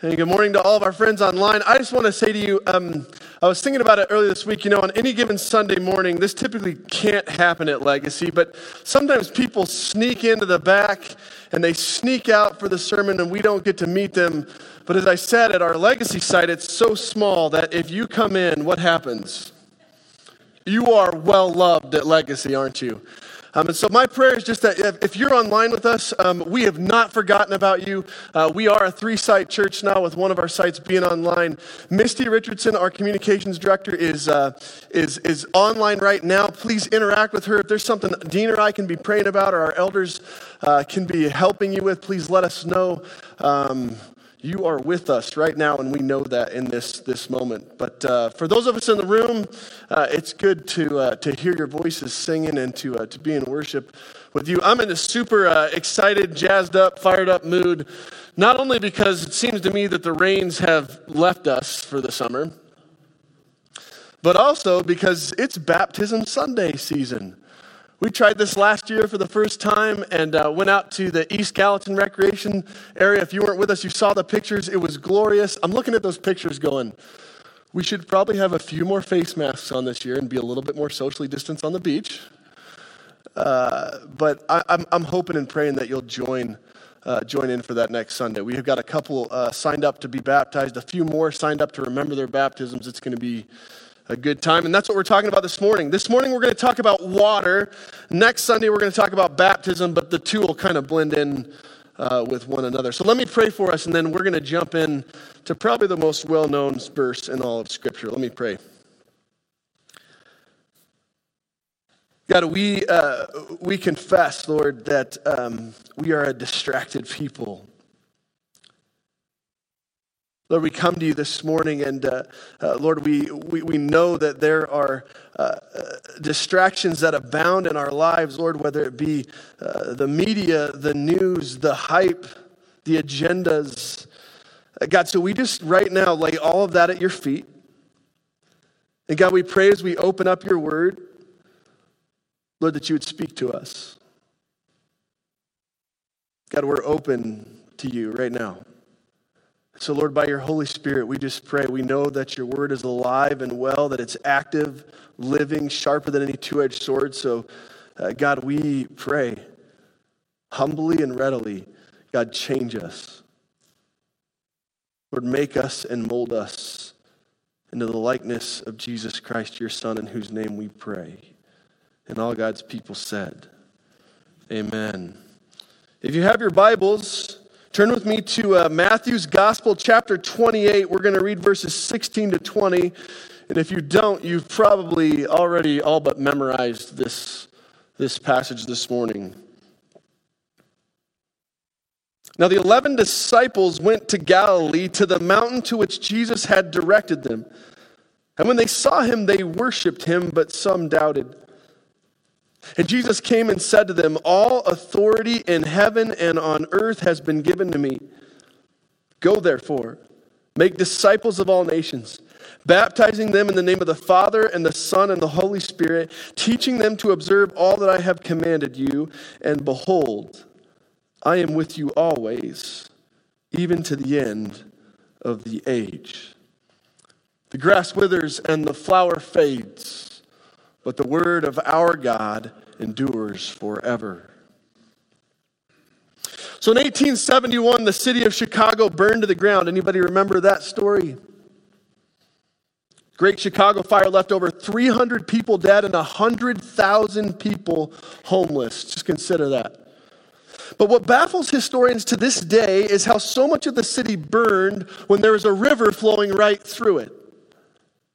Hey, good morning to all of our friends online. I just want to say to you, um, I was thinking about it earlier this week. You know, on any given Sunday morning, this typically can't happen at Legacy, but sometimes people sneak into the back and they sneak out for the sermon and we don't get to meet them. But as I said, at our Legacy site, it's so small that if you come in, what happens? You are well loved at Legacy, aren't you? Um, and so my prayer is just that if, if you're online with us, um, we have not forgotten about you. Uh, we are a three-site church now, with one of our sites being online. Misty Richardson, our communications director, is uh, is is online right now. Please interact with her. If there's something Dean or I can be praying about, or our elders uh, can be helping you with, please let us know. Um, you are with us right now, and we know that in this, this moment. But uh, for those of us in the room, uh, it's good to, uh, to hear your voices singing and to, uh, to be in worship with you. I'm in a super uh, excited, jazzed up, fired up mood, not only because it seems to me that the rains have left us for the summer, but also because it's Baptism Sunday season. We tried this last year for the first time and uh, went out to the East Gallatin Recreation area. If you weren't with us, you saw the pictures. It was glorious. I'm looking at those pictures going, we should probably have a few more face masks on this year and be a little bit more socially distanced on the beach. Uh, but I, am I'm, I'm hoping and praying that you'll join. Uh, join in for that next Sunday. We have got a couple uh, signed up to be baptized, a few more signed up to remember their baptisms. It's going to be a good time. And that's what we're talking about this morning. This morning, we're going to talk about water. Next Sunday, we're going to talk about baptism, but the two will kind of blend in uh, with one another. So let me pray for us, and then we're going to jump in to probably the most well known verse in all of Scripture. Let me pray. God, we, uh, we confess, Lord, that um, we are a distracted people. Lord, we come to you this morning, and uh, uh, Lord, we, we, we know that there are uh, uh distractions that abound in our lives, Lord, whether it be uh, the media, the news, the hype, the agendas. Uh, God, so we just right now lay all of that at your feet. And God, we pray as we open up your word, Lord, that you would speak to us. God, we're open to you right now. So, Lord, by your Holy Spirit, we just pray. We know that your word is alive and well, that it's active, living, sharper than any two edged sword. So, uh, God, we pray humbly and readily, God, change us. Lord, make us and mold us into the likeness of Jesus Christ, your Son, in whose name we pray. And all God's people said, Amen. If you have your Bibles, Turn with me to uh, Matthew's Gospel, chapter 28. We're going to read verses 16 to 20. And if you don't, you've probably already all but memorized this, this passage this morning. Now, the eleven disciples went to Galilee, to the mountain to which Jesus had directed them. And when they saw him, they worshiped him, but some doubted. And Jesus came and said to them, All authority in heaven and on earth has been given to me. Go therefore, make disciples of all nations, baptizing them in the name of the Father and the Son and the Holy Spirit, teaching them to observe all that I have commanded you. And behold, I am with you always, even to the end of the age. The grass withers and the flower fades but the word of our God endures forever. So in 1871, the city of Chicago burned to the ground. Anybody remember that story? Great Chicago fire left over 300 people dead and 100,000 people homeless. Just consider that. But what baffles historians to this day is how so much of the city burned when there was a river flowing right through it.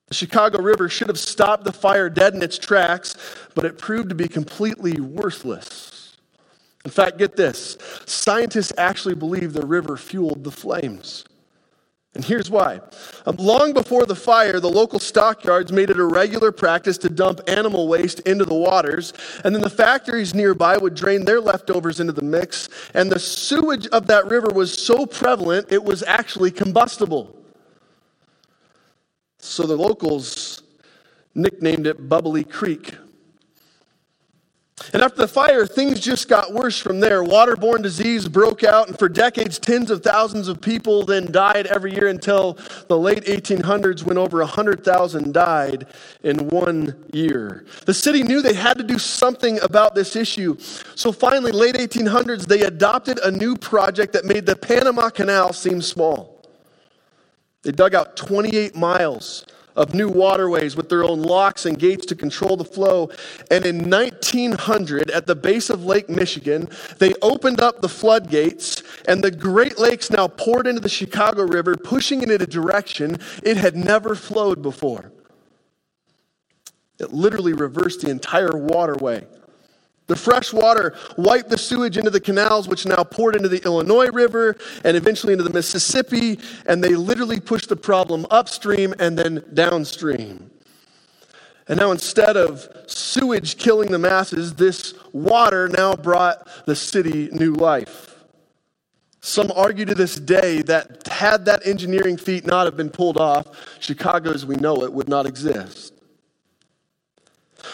The Chicago River should have stopped the fire dead in its tracks, but it proved to be completely worthless. In fact, get this scientists actually believe the river fueled the flames. And here's why. Um, long before the fire, the local stockyards made it a regular practice to dump animal waste into the waters, and then the factories nearby would drain their leftovers into the mix, and the sewage of that river was so prevalent it was actually combustible. So the locals nicknamed it Bubbly Creek. And after the fire, things just got worse from there. Waterborne disease broke out, and for decades, tens of thousands of people then died every year until the late 1800s when over 100,000 died in one year. The city knew they had to do something about this issue. So finally, late 1800s, they adopted a new project that made the Panama Canal seem small. They dug out 28 miles of new waterways with their own locks and gates to control the flow. And in 1900, at the base of Lake Michigan, they opened up the floodgates, and the Great Lakes now poured into the Chicago River, pushing it in a direction it had never flowed before. It literally reversed the entire waterway. The fresh water wiped the sewage into the canals, which now poured into the Illinois River and eventually into the Mississippi, and they literally pushed the problem upstream and then downstream. And now, instead of sewage killing the masses, this water now brought the city new life. Some argue to this day that had that engineering feat not have been pulled off, Chicago as we know it would not exist.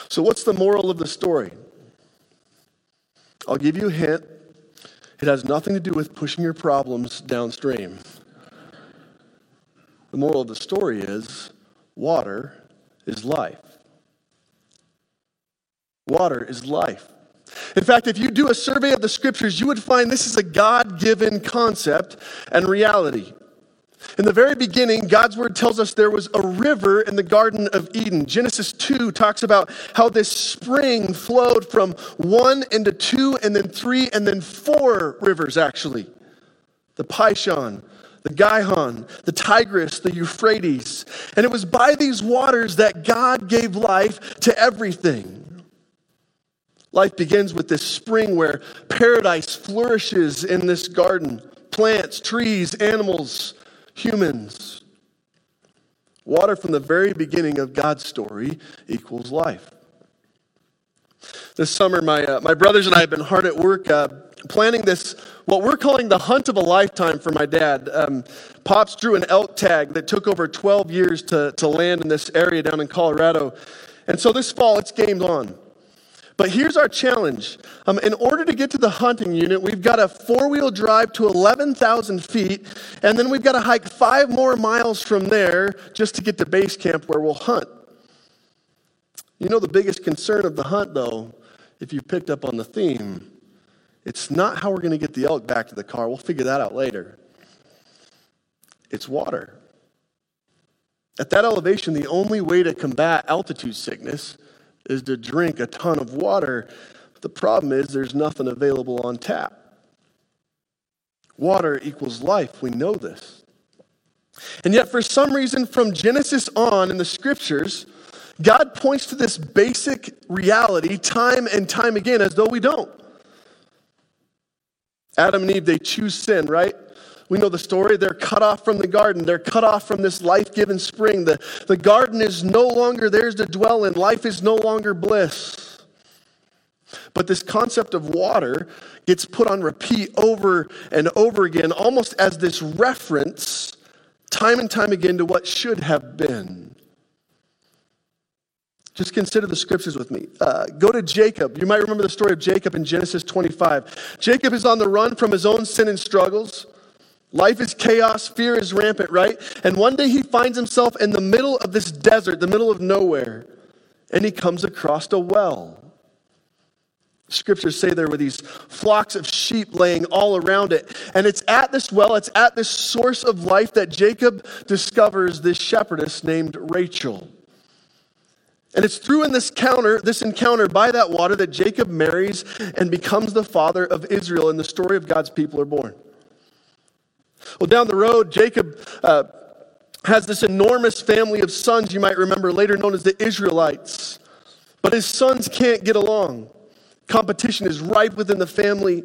So, what's the moral of the story? I'll give you a hint. It has nothing to do with pushing your problems downstream. The moral of the story is water is life. Water is life. In fact, if you do a survey of the scriptures, you would find this is a God given concept and reality. In the very beginning, God's word tells us there was a river in the Garden of Eden. Genesis 2 talks about how this spring flowed from one into two, and then three, and then four rivers, actually the Pishon, the Gihon, the Tigris, the Euphrates. And it was by these waters that God gave life to everything. Life begins with this spring where paradise flourishes in this garden plants, trees, animals, humans. Water from the very beginning of God's story equals life. This summer, my, uh, my brothers and I have been hard at work uh, planning this, what we're calling the hunt of a lifetime for my dad. Um, Pops drew an elk tag that took over 12 years to, to land in this area down in Colorado. And so this fall, it's game on. But here's our challenge. Um, in order to get to the hunting unit, we've got a four wheel drive to 11,000 feet, and then we've got to hike five more miles from there just to get to base camp where we'll hunt. You know, the biggest concern of the hunt, though, if you picked up on the theme, it's not how we're going to get the elk back to the car. We'll figure that out later. It's water. At that elevation, the only way to combat altitude sickness is to drink a ton of water. The problem is there's nothing available on tap. Water equals life. We know this. And yet, for some reason, from Genesis on in the scriptures, God points to this basic reality time and time again as though we don't. Adam and Eve, they choose sin, right? We know the story. They're cut off from the garden. They're cut off from this life giving spring. The, the garden is no longer theirs to dwell in. Life is no longer bliss. But this concept of water gets put on repeat over and over again, almost as this reference, time and time again, to what should have been. Just consider the scriptures with me. Uh, go to Jacob. You might remember the story of Jacob in Genesis 25. Jacob is on the run from his own sin and struggles. Life is chaos, fear is rampant, right? And one day he finds himself in the middle of this desert, the middle of nowhere, and he comes across a well. Scriptures say there were these flocks of sheep laying all around it. And it's at this well, it's at this source of life that Jacob discovers this shepherdess named Rachel. And it's through in this encounter, this encounter by that water that Jacob marries and becomes the father of Israel, and the story of God's people are born. Well, down the road, Jacob uh, has this enormous family of sons, you might remember, later known as the Israelites. But his sons can't get along. Competition is ripe within the family.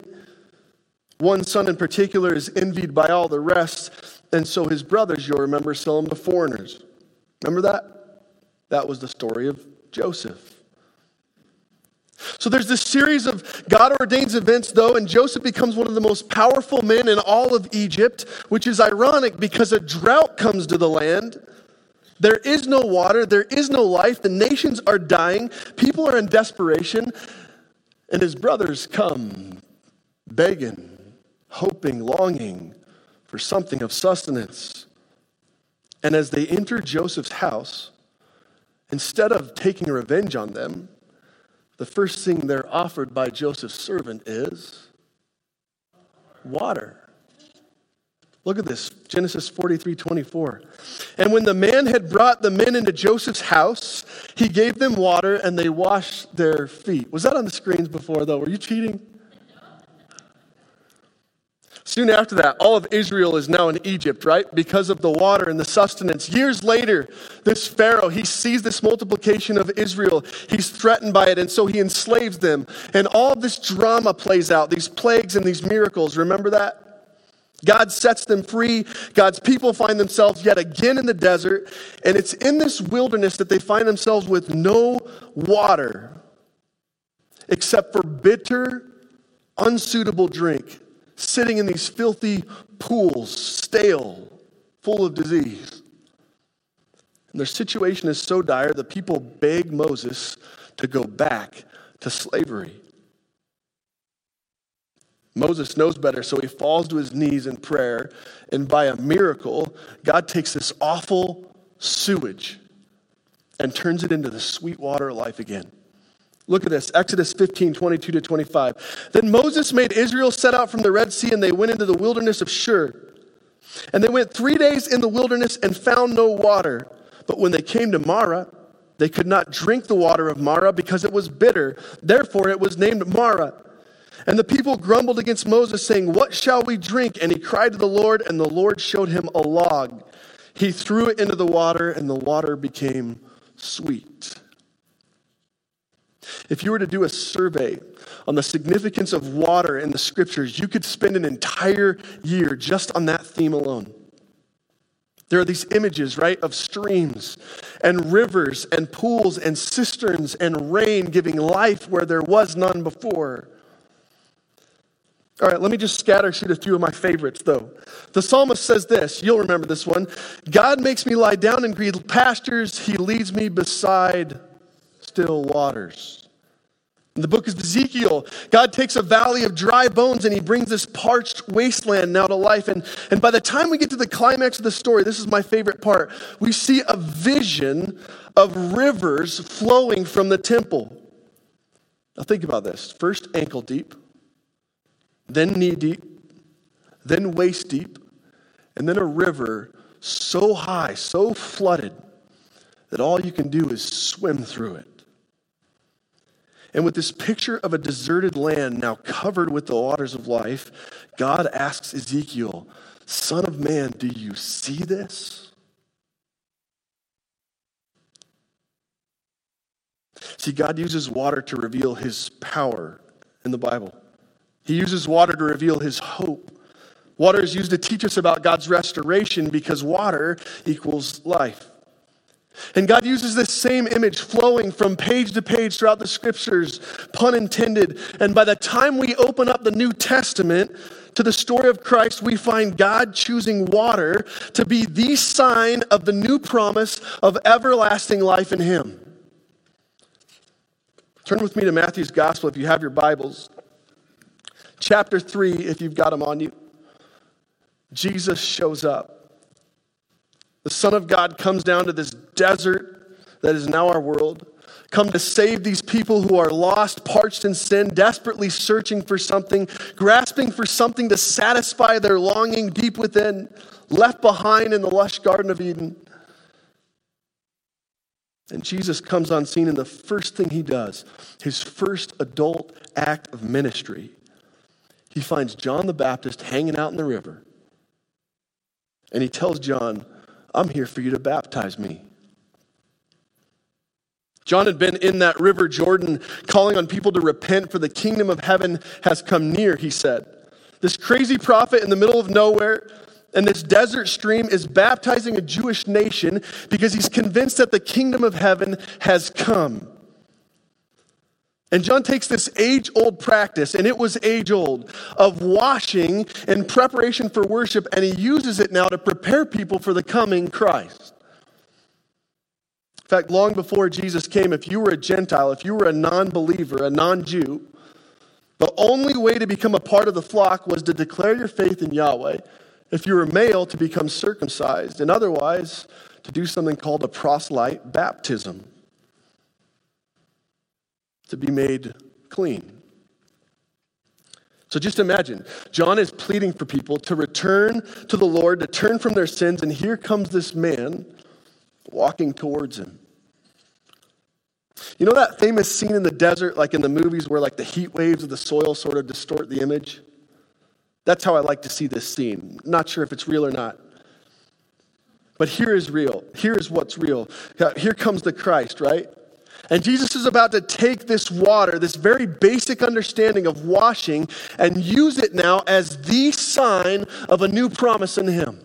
One son in particular is envied by all the rest. And so his brothers, you'll remember, sell him to foreigners. Remember that? That was the story of Joseph. So there's this series of God ordains events, though, and Joseph becomes one of the most powerful men in all of Egypt, which is ironic because a drought comes to the land. There is no water, there is no life, the nations are dying, people are in desperation. And his brothers come begging, hoping, longing for something of sustenance. And as they enter Joseph's house, instead of taking revenge on them, the first thing they're offered by Joseph's servant is water. Look at this Genesis 43 24. And when the man had brought the men into Joseph's house, he gave them water and they washed their feet. Was that on the screens before, though? Were you cheating? Soon after that, all of Israel is now in Egypt, right? Because of the water and the sustenance. Years later, this Pharaoh, he sees this multiplication of Israel. He's threatened by it, and so he enslaves them. And all this drama plays out, these plagues and these miracles. Remember that? God sets them free. God's people find themselves yet again in the desert. And it's in this wilderness that they find themselves with no water except for bitter, unsuitable drink, sitting in these filthy pools, stale, full of disease. And their situation is so dire, the people beg Moses to go back to slavery. Moses knows better, so he falls to his knees in prayer. And by a miracle, God takes this awful sewage and turns it into the sweet water of life again. Look at this Exodus 15, 22 to 25. Then Moses made Israel set out from the Red Sea, and they went into the wilderness of Shur. And they went three days in the wilderness and found no water. But when they came to Marah, they could not drink the water of Marah because it was bitter. Therefore, it was named Marah. And the people grumbled against Moses, saying, What shall we drink? And he cried to the Lord, and the Lord showed him a log. He threw it into the water, and the water became sweet. If you were to do a survey on the significance of water in the scriptures, you could spend an entire year just on that theme alone. There are these images, right, of streams and rivers and pools and cisterns and rain giving life where there was none before. All right, let me just scatter shoot a few of my favorites, though. The psalmist says this, you'll remember this one God makes me lie down in green pastures, He leads me beside still waters. In the book of Ezekiel, God takes a valley of dry bones and he brings this parched wasteland now to life. And, and by the time we get to the climax of the story, this is my favorite part, we see a vision of rivers flowing from the temple. Now, think about this first, ankle deep, then knee deep, then waist deep, and then a river so high, so flooded, that all you can do is swim through it. And with this picture of a deserted land now covered with the waters of life, God asks Ezekiel, Son of man, do you see this? See, God uses water to reveal his power in the Bible. He uses water to reveal his hope. Water is used to teach us about God's restoration because water equals life. And God uses this same image flowing from page to page throughout the scriptures, pun intended. And by the time we open up the New Testament to the story of Christ, we find God choosing water to be the sign of the new promise of everlasting life in Him. Turn with me to Matthew's Gospel if you have your Bibles chapter 3, if you've got them on you, Jesus shows up. The Son of God comes down to this desert that is now our world, come to save these people who are lost, parched in sin, desperately searching for something, grasping for something to satisfy their longing deep within, left behind in the lush Garden of Eden. And Jesus comes on scene, and the first thing he does, his first adult act of ministry, he finds John the Baptist hanging out in the river. And he tells John, I'm here for you to baptize me. John had been in that river Jordan calling on people to repent, for the kingdom of heaven has come near, he said. This crazy prophet in the middle of nowhere and this desert stream is baptizing a Jewish nation because he's convinced that the kingdom of heaven has come. And John takes this age old practice, and it was age old, of washing in preparation for worship, and he uses it now to prepare people for the coming Christ. In fact, long before Jesus came, if you were a Gentile, if you were a non believer, a non Jew, The only way to become a part of the flock was to declare your faith in Yahweh. If you were male, to become circumcised, and otherwise, to do something called a proselyte baptism, to be made clean. So just imagine, John is pleading for people to return to the Lord, to turn from their sins, and here comes this man walking towards him. You know that famous scene in the desert, like in the movies, where like the heat waves of the soil sort of distort the image? That's how I like to see this scene. Not sure if it's real or not. But here is real. Here is what's real. Here comes the Christ, right? And Jesus is about to take this water, this very basic understanding of washing, and use it now as the sign of a new promise in him.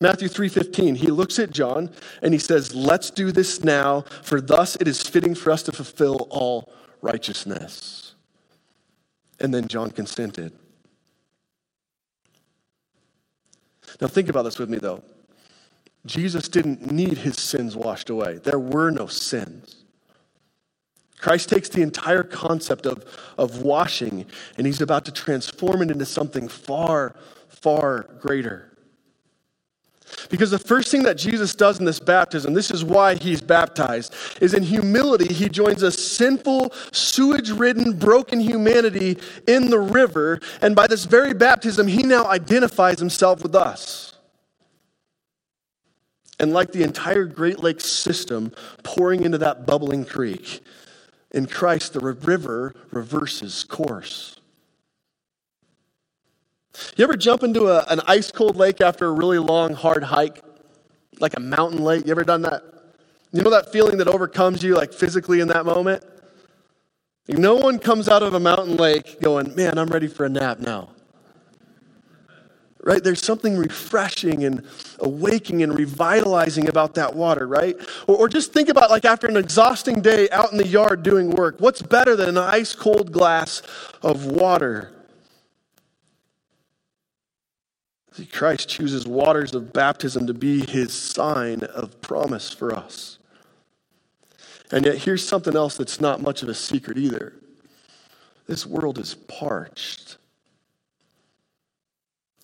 Matthew 3:15 he looks at John and he says let's do this now for thus it is fitting for us to fulfill all righteousness. And then John consented. Now think about this with me though. Jesus didn't need his sins washed away. There were no sins. Christ takes the entire concept of, of washing and he's about to transform it into something far, far greater. Because the first thing that Jesus does in this baptism, this is why he's baptized, is in humility, he joins a sinful, sewage ridden, broken humanity in the river. And by this very baptism, he now identifies himself with us. And like the entire Great Lakes system pouring into that bubbling creek, in Christ, the river reverses course. You ever jump into a, an ice cold lake after a really long, hard hike? Like a mountain lake? You ever done that? You know that feeling that overcomes you, like physically in that moment? No one comes out of a mountain lake going, Man, I'm ready for a nap now. Right? There's something refreshing and awaking and revitalizing about that water, right? Or, or just think about like after an exhausting day out in the yard doing work. What's better than an ice cold glass of water? See, Christ chooses waters of baptism to be his sign of promise for us. And yet, here's something else that's not much of a secret either this world is parched.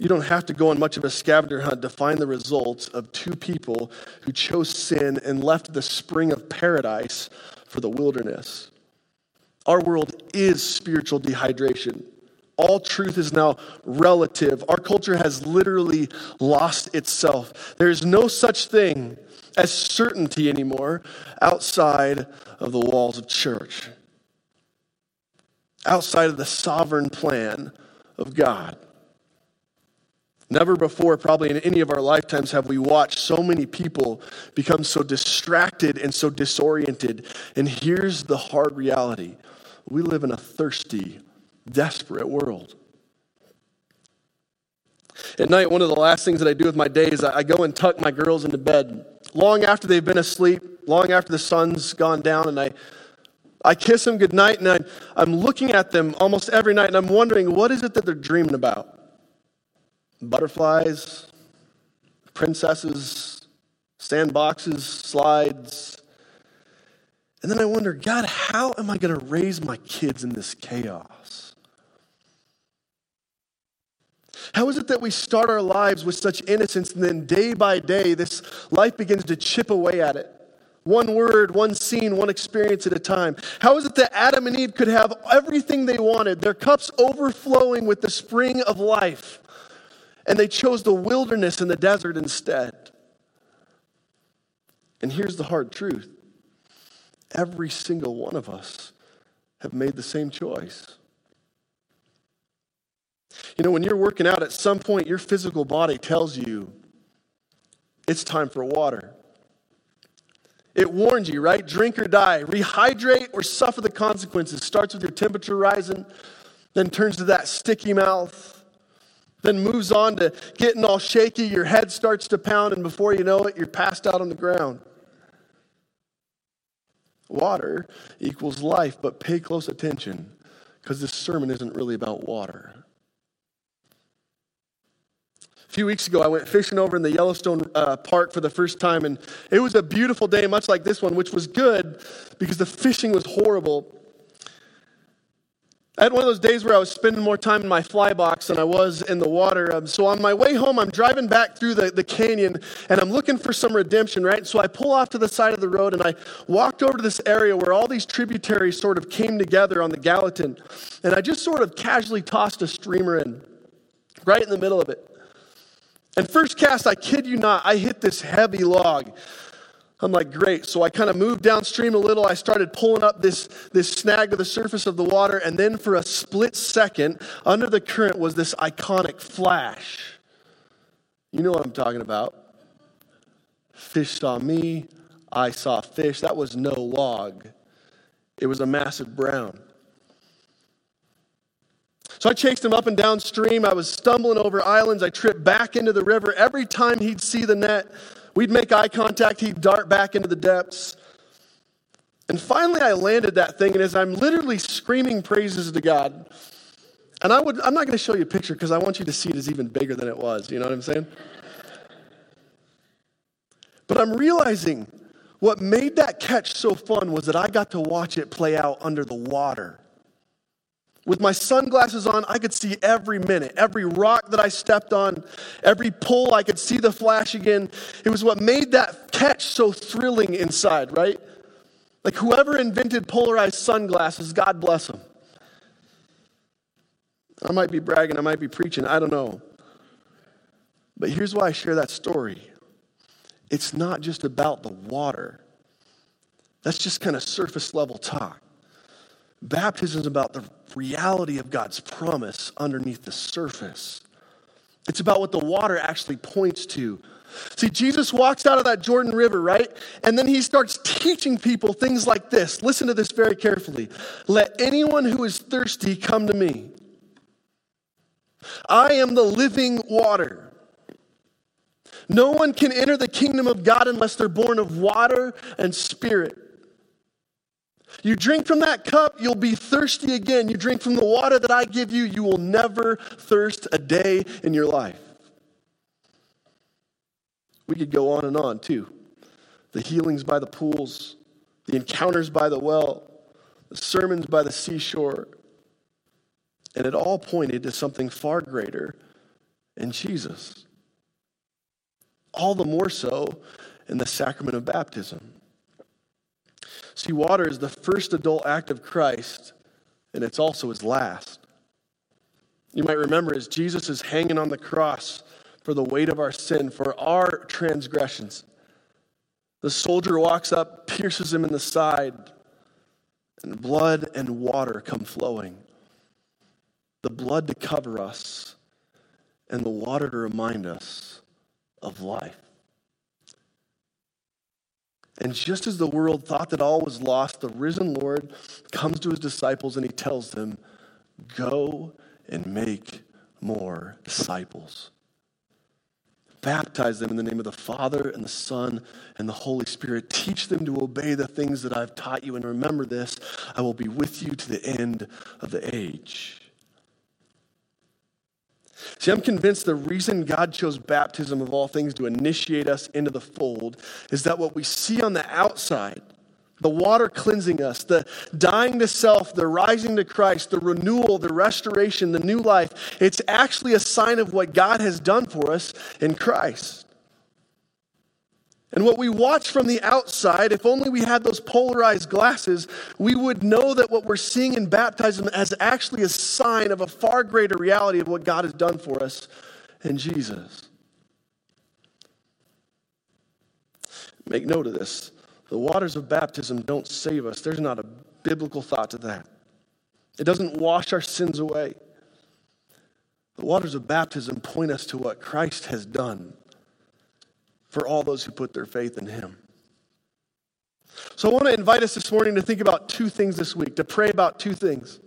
You don't have to go on much of a scavenger hunt to find the results of two people who chose sin and left the spring of paradise for the wilderness. Our world is spiritual dehydration. All truth is now relative. Our culture has literally lost itself. There is no such thing as certainty anymore outside of the walls of church, outside of the sovereign plan of God. Never before, probably in any of our lifetimes, have we watched so many people become so distracted and so disoriented. And here's the hard reality we live in a thirsty, desperate world. At night, one of the last things that I do with my day is I go and tuck my girls into bed long after they've been asleep, long after the sun's gone down, and I, I kiss them goodnight, and I, I'm looking at them almost every night, and I'm wondering what is it that they're dreaming about? Butterflies, princesses, sandboxes, slides. And then I wonder, God, how am I going to raise my kids in this chaos? How is it that we start our lives with such innocence and then day by day this life begins to chip away at it? One word, one scene, one experience at a time. How is it that Adam and Eve could have everything they wanted, their cups overflowing with the spring of life, and they chose the wilderness and the desert instead? And here's the hard truth every single one of us have made the same choice. You know, when you're working out, at some point, your physical body tells you it's time for water. It warns you, right? Drink or die. Rehydrate or suffer the consequences. Starts with your temperature rising, then turns to that sticky mouth, then moves on to getting all shaky. Your head starts to pound, and before you know it, you're passed out on the ground. Water equals life, but pay close attention because this sermon isn't really about water A few weeks ago, I went fishing over in the Yellowstone uh, Park for the first time, and it was a beautiful day, much like this one, which was good because the fishing was horrible. I had one of those days where I was spending more time in my fly box than I was in the water. Um, so on my way home, I'm driving back through the, the canyon and I'm looking for some redemption, right? So I pull off to the side of the road and I walked over to this area where all these tributaries sort of came together on the Gallatin. And I just sort of casually tossed a streamer in, right in the middle of it. And first cast, I kid you not, I hit this heavy log. I'm like, great. So I kind of moved downstream a little. I started pulling up this, this snag to the surface of the water. And then for a split second, under the current was this iconic flash. You know what I'm talking about. Fish saw me. I saw fish. That was no log, it was a massive brown. So I chased him up and downstream. I was stumbling over islands. I tripped back into the river. Every time he'd see the net, We'd make eye contact, he'd dart back into the depths. And finally, I landed that thing, and as I'm literally screaming praises to God, and I would, I'm not going to show you a picture because I want you to see it as even bigger than it was. You know what I'm saying? But I'm realizing what made that catch so fun was that I got to watch it play out under the water. With my sunglasses on, I could see every minute, every rock that I stepped on, every pull, I could see the flash again. It was what made that catch so thrilling inside, right? Like whoever invented polarized sunglasses, God bless them. I might be bragging, I might be preaching, I don't know. But here's why I share that story it's not just about the water, that's just kind of surface level talk. Baptism is about the reality of God's promise underneath the surface. It's about what the water actually points to. See, Jesus walks out of that Jordan River, right? And then he starts teaching people things like this. Listen to this very carefully. Let anyone who is thirsty come to me. I am the living water. No one can enter the kingdom of God unless they're born of water and spirit. You drink from that cup, you'll be thirsty again. You drink from the water that I give you, you will never thirst a day in your life. We could go on and on too. The healings by the pools, the encounters by the well, the sermons by the seashore. And it all pointed to something far greater in Jesus. All the more so in the sacrament of baptism. See, water is the first adult act of Christ, and it's also his last. You might remember as Jesus is hanging on the cross for the weight of our sin, for our transgressions. The soldier walks up, pierces him in the side, and blood and water come flowing. The blood to cover us, and the water to remind us of life. And just as the world thought that all was lost, the risen Lord comes to his disciples and he tells them, Go and make more disciples. Baptize them in the name of the Father and the Son and the Holy Spirit. Teach them to obey the things that I've taught you. And remember this I will be with you to the end of the age. See, I'm convinced the reason God chose baptism of all things to initiate us into the fold is that what we see on the outside, the water cleansing us, the dying to self, the rising to Christ, the renewal, the restoration, the new life, it's actually a sign of what God has done for us in Christ. And what we watch from the outside, if only we had those polarized glasses, we would know that what we're seeing in baptism is actually a sign of a far greater reality of what God has done for us in Jesus. Make note of this. The waters of baptism don't save us. There's not a biblical thought to that. It doesn't wash our sins away. The waters of baptism point us to what Christ has done for all those who put their faith in him. So I want to invite us this morning to think about two things this week, to pray about two things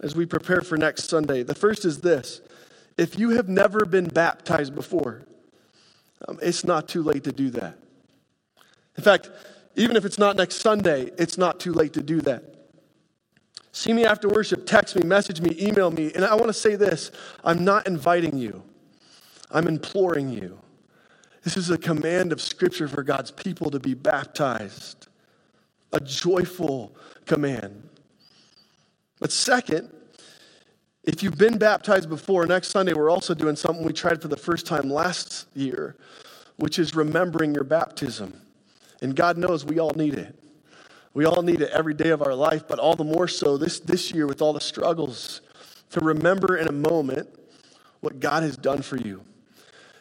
as we prepare for next Sunday. The first is this if you have never been baptized before, um, it's not too late to do that. In fact, even if it's not next Sunday, it's not too late to do that. See me after worship, text me, message me, email me. And I want to say this I'm not inviting you, I'm imploring you. This is a command of Scripture for God's people to be baptized, a joyful command. But second, if you've been baptized before, next Sunday we're also doing something we tried for the first time last year, which is remembering your baptism. And God knows we all need it. We all need it every day of our life, but all the more so this, this year with all the struggles, to remember in a moment what God has done for you.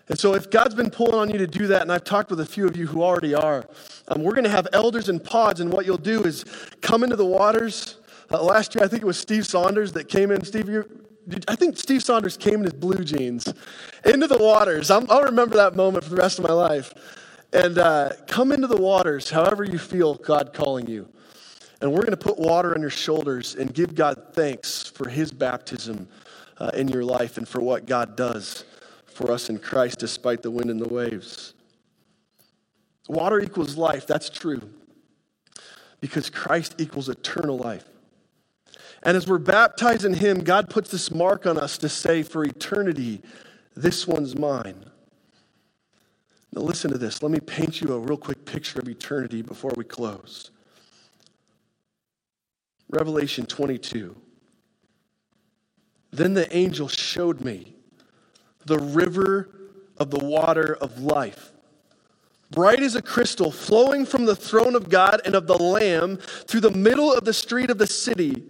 And so, if God's been pulling on you to do that, and I've talked with a few of you who already are, um, we're going to have elders and pods, and what you'll do is come into the waters. Uh, last year, I think it was Steve Saunders that came in. Steve, I think Steve Saunders came in his blue jeans into the waters. i will remember that moment for the rest of my life. And uh, come into the waters however you feel God calling you. And we're going to put water on your shoulders and give God thanks for his baptism uh, in your life and for what God does for us in Christ despite the wind and the waves. Water equals life, that's true. Because Christ equals eternal life. And as we're baptized in Him, God puts this mark on us to say, for eternity, this one's mine. Now, listen to this. Let me paint you a real quick picture of eternity before we close. Revelation 22. Then the angel showed me the river of the water of life, bright as a crystal, flowing from the throne of God and of the Lamb through the middle of the street of the city.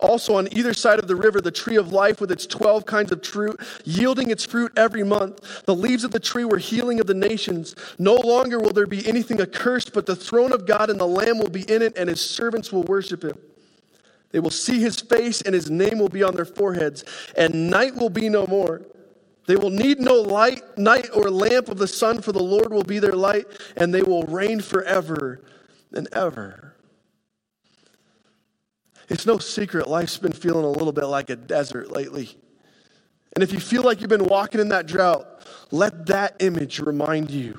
Also, on either side of the river, the tree of life with its 12 kinds of fruit, yielding its fruit every month. The leaves of the tree were healing of the nations. No longer will there be anything accursed, but the throne of God and the Lamb will be in it, and his servants will worship him. They will see his face, and his name will be on their foreheads, and night will be no more. They will need no light, night or lamp of the sun, for the Lord will be their light, and they will reign forever and ever. It's no secret life's been feeling a little bit like a desert lately. And if you feel like you've been walking in that drought, let that image remind you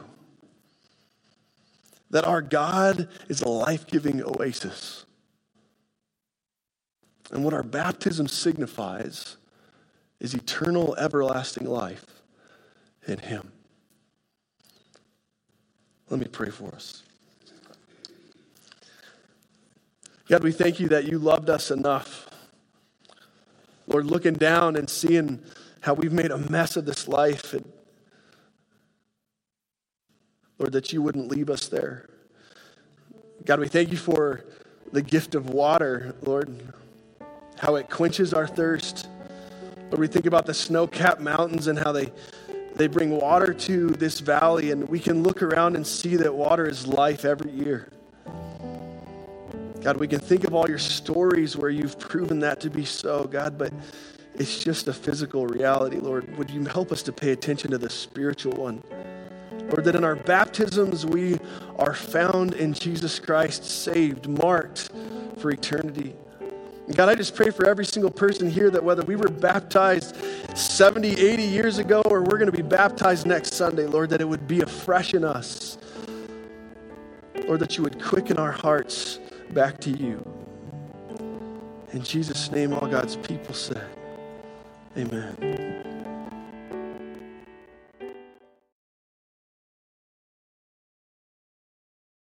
that our God is a life giving oasis. And what our baptism signifies is eternal, everlasting life in Him. Let me pray for us. God, we thank you that you loved us enough. Lord, looking down and seeing how we've made a mess of this life, and Lord, that you wouldn't leave us there. God, we thank you for the gift of water, Lord, how it quenches our thirst. Lord, we think about the snow capped mountains and how they, they bring water to this valley, and we can look around and see that water is life every year. God, we can think of all your stories where you've proven that to be so, God, but it's just a physical reality, Lord. Would you help us to pay attention to the spiritual one? Lord, that in our baptisms we are found in Jesus Christ, saved, marked for eternity. God, I just pray for every single person here that whether we were baptized 70, 80 years ago or we're going to be baptized next Sunday, Lord, that it would be afresh in us. Lord, that you would quicken our hearts back to you. In Jesus' name, all God's people said, Amen.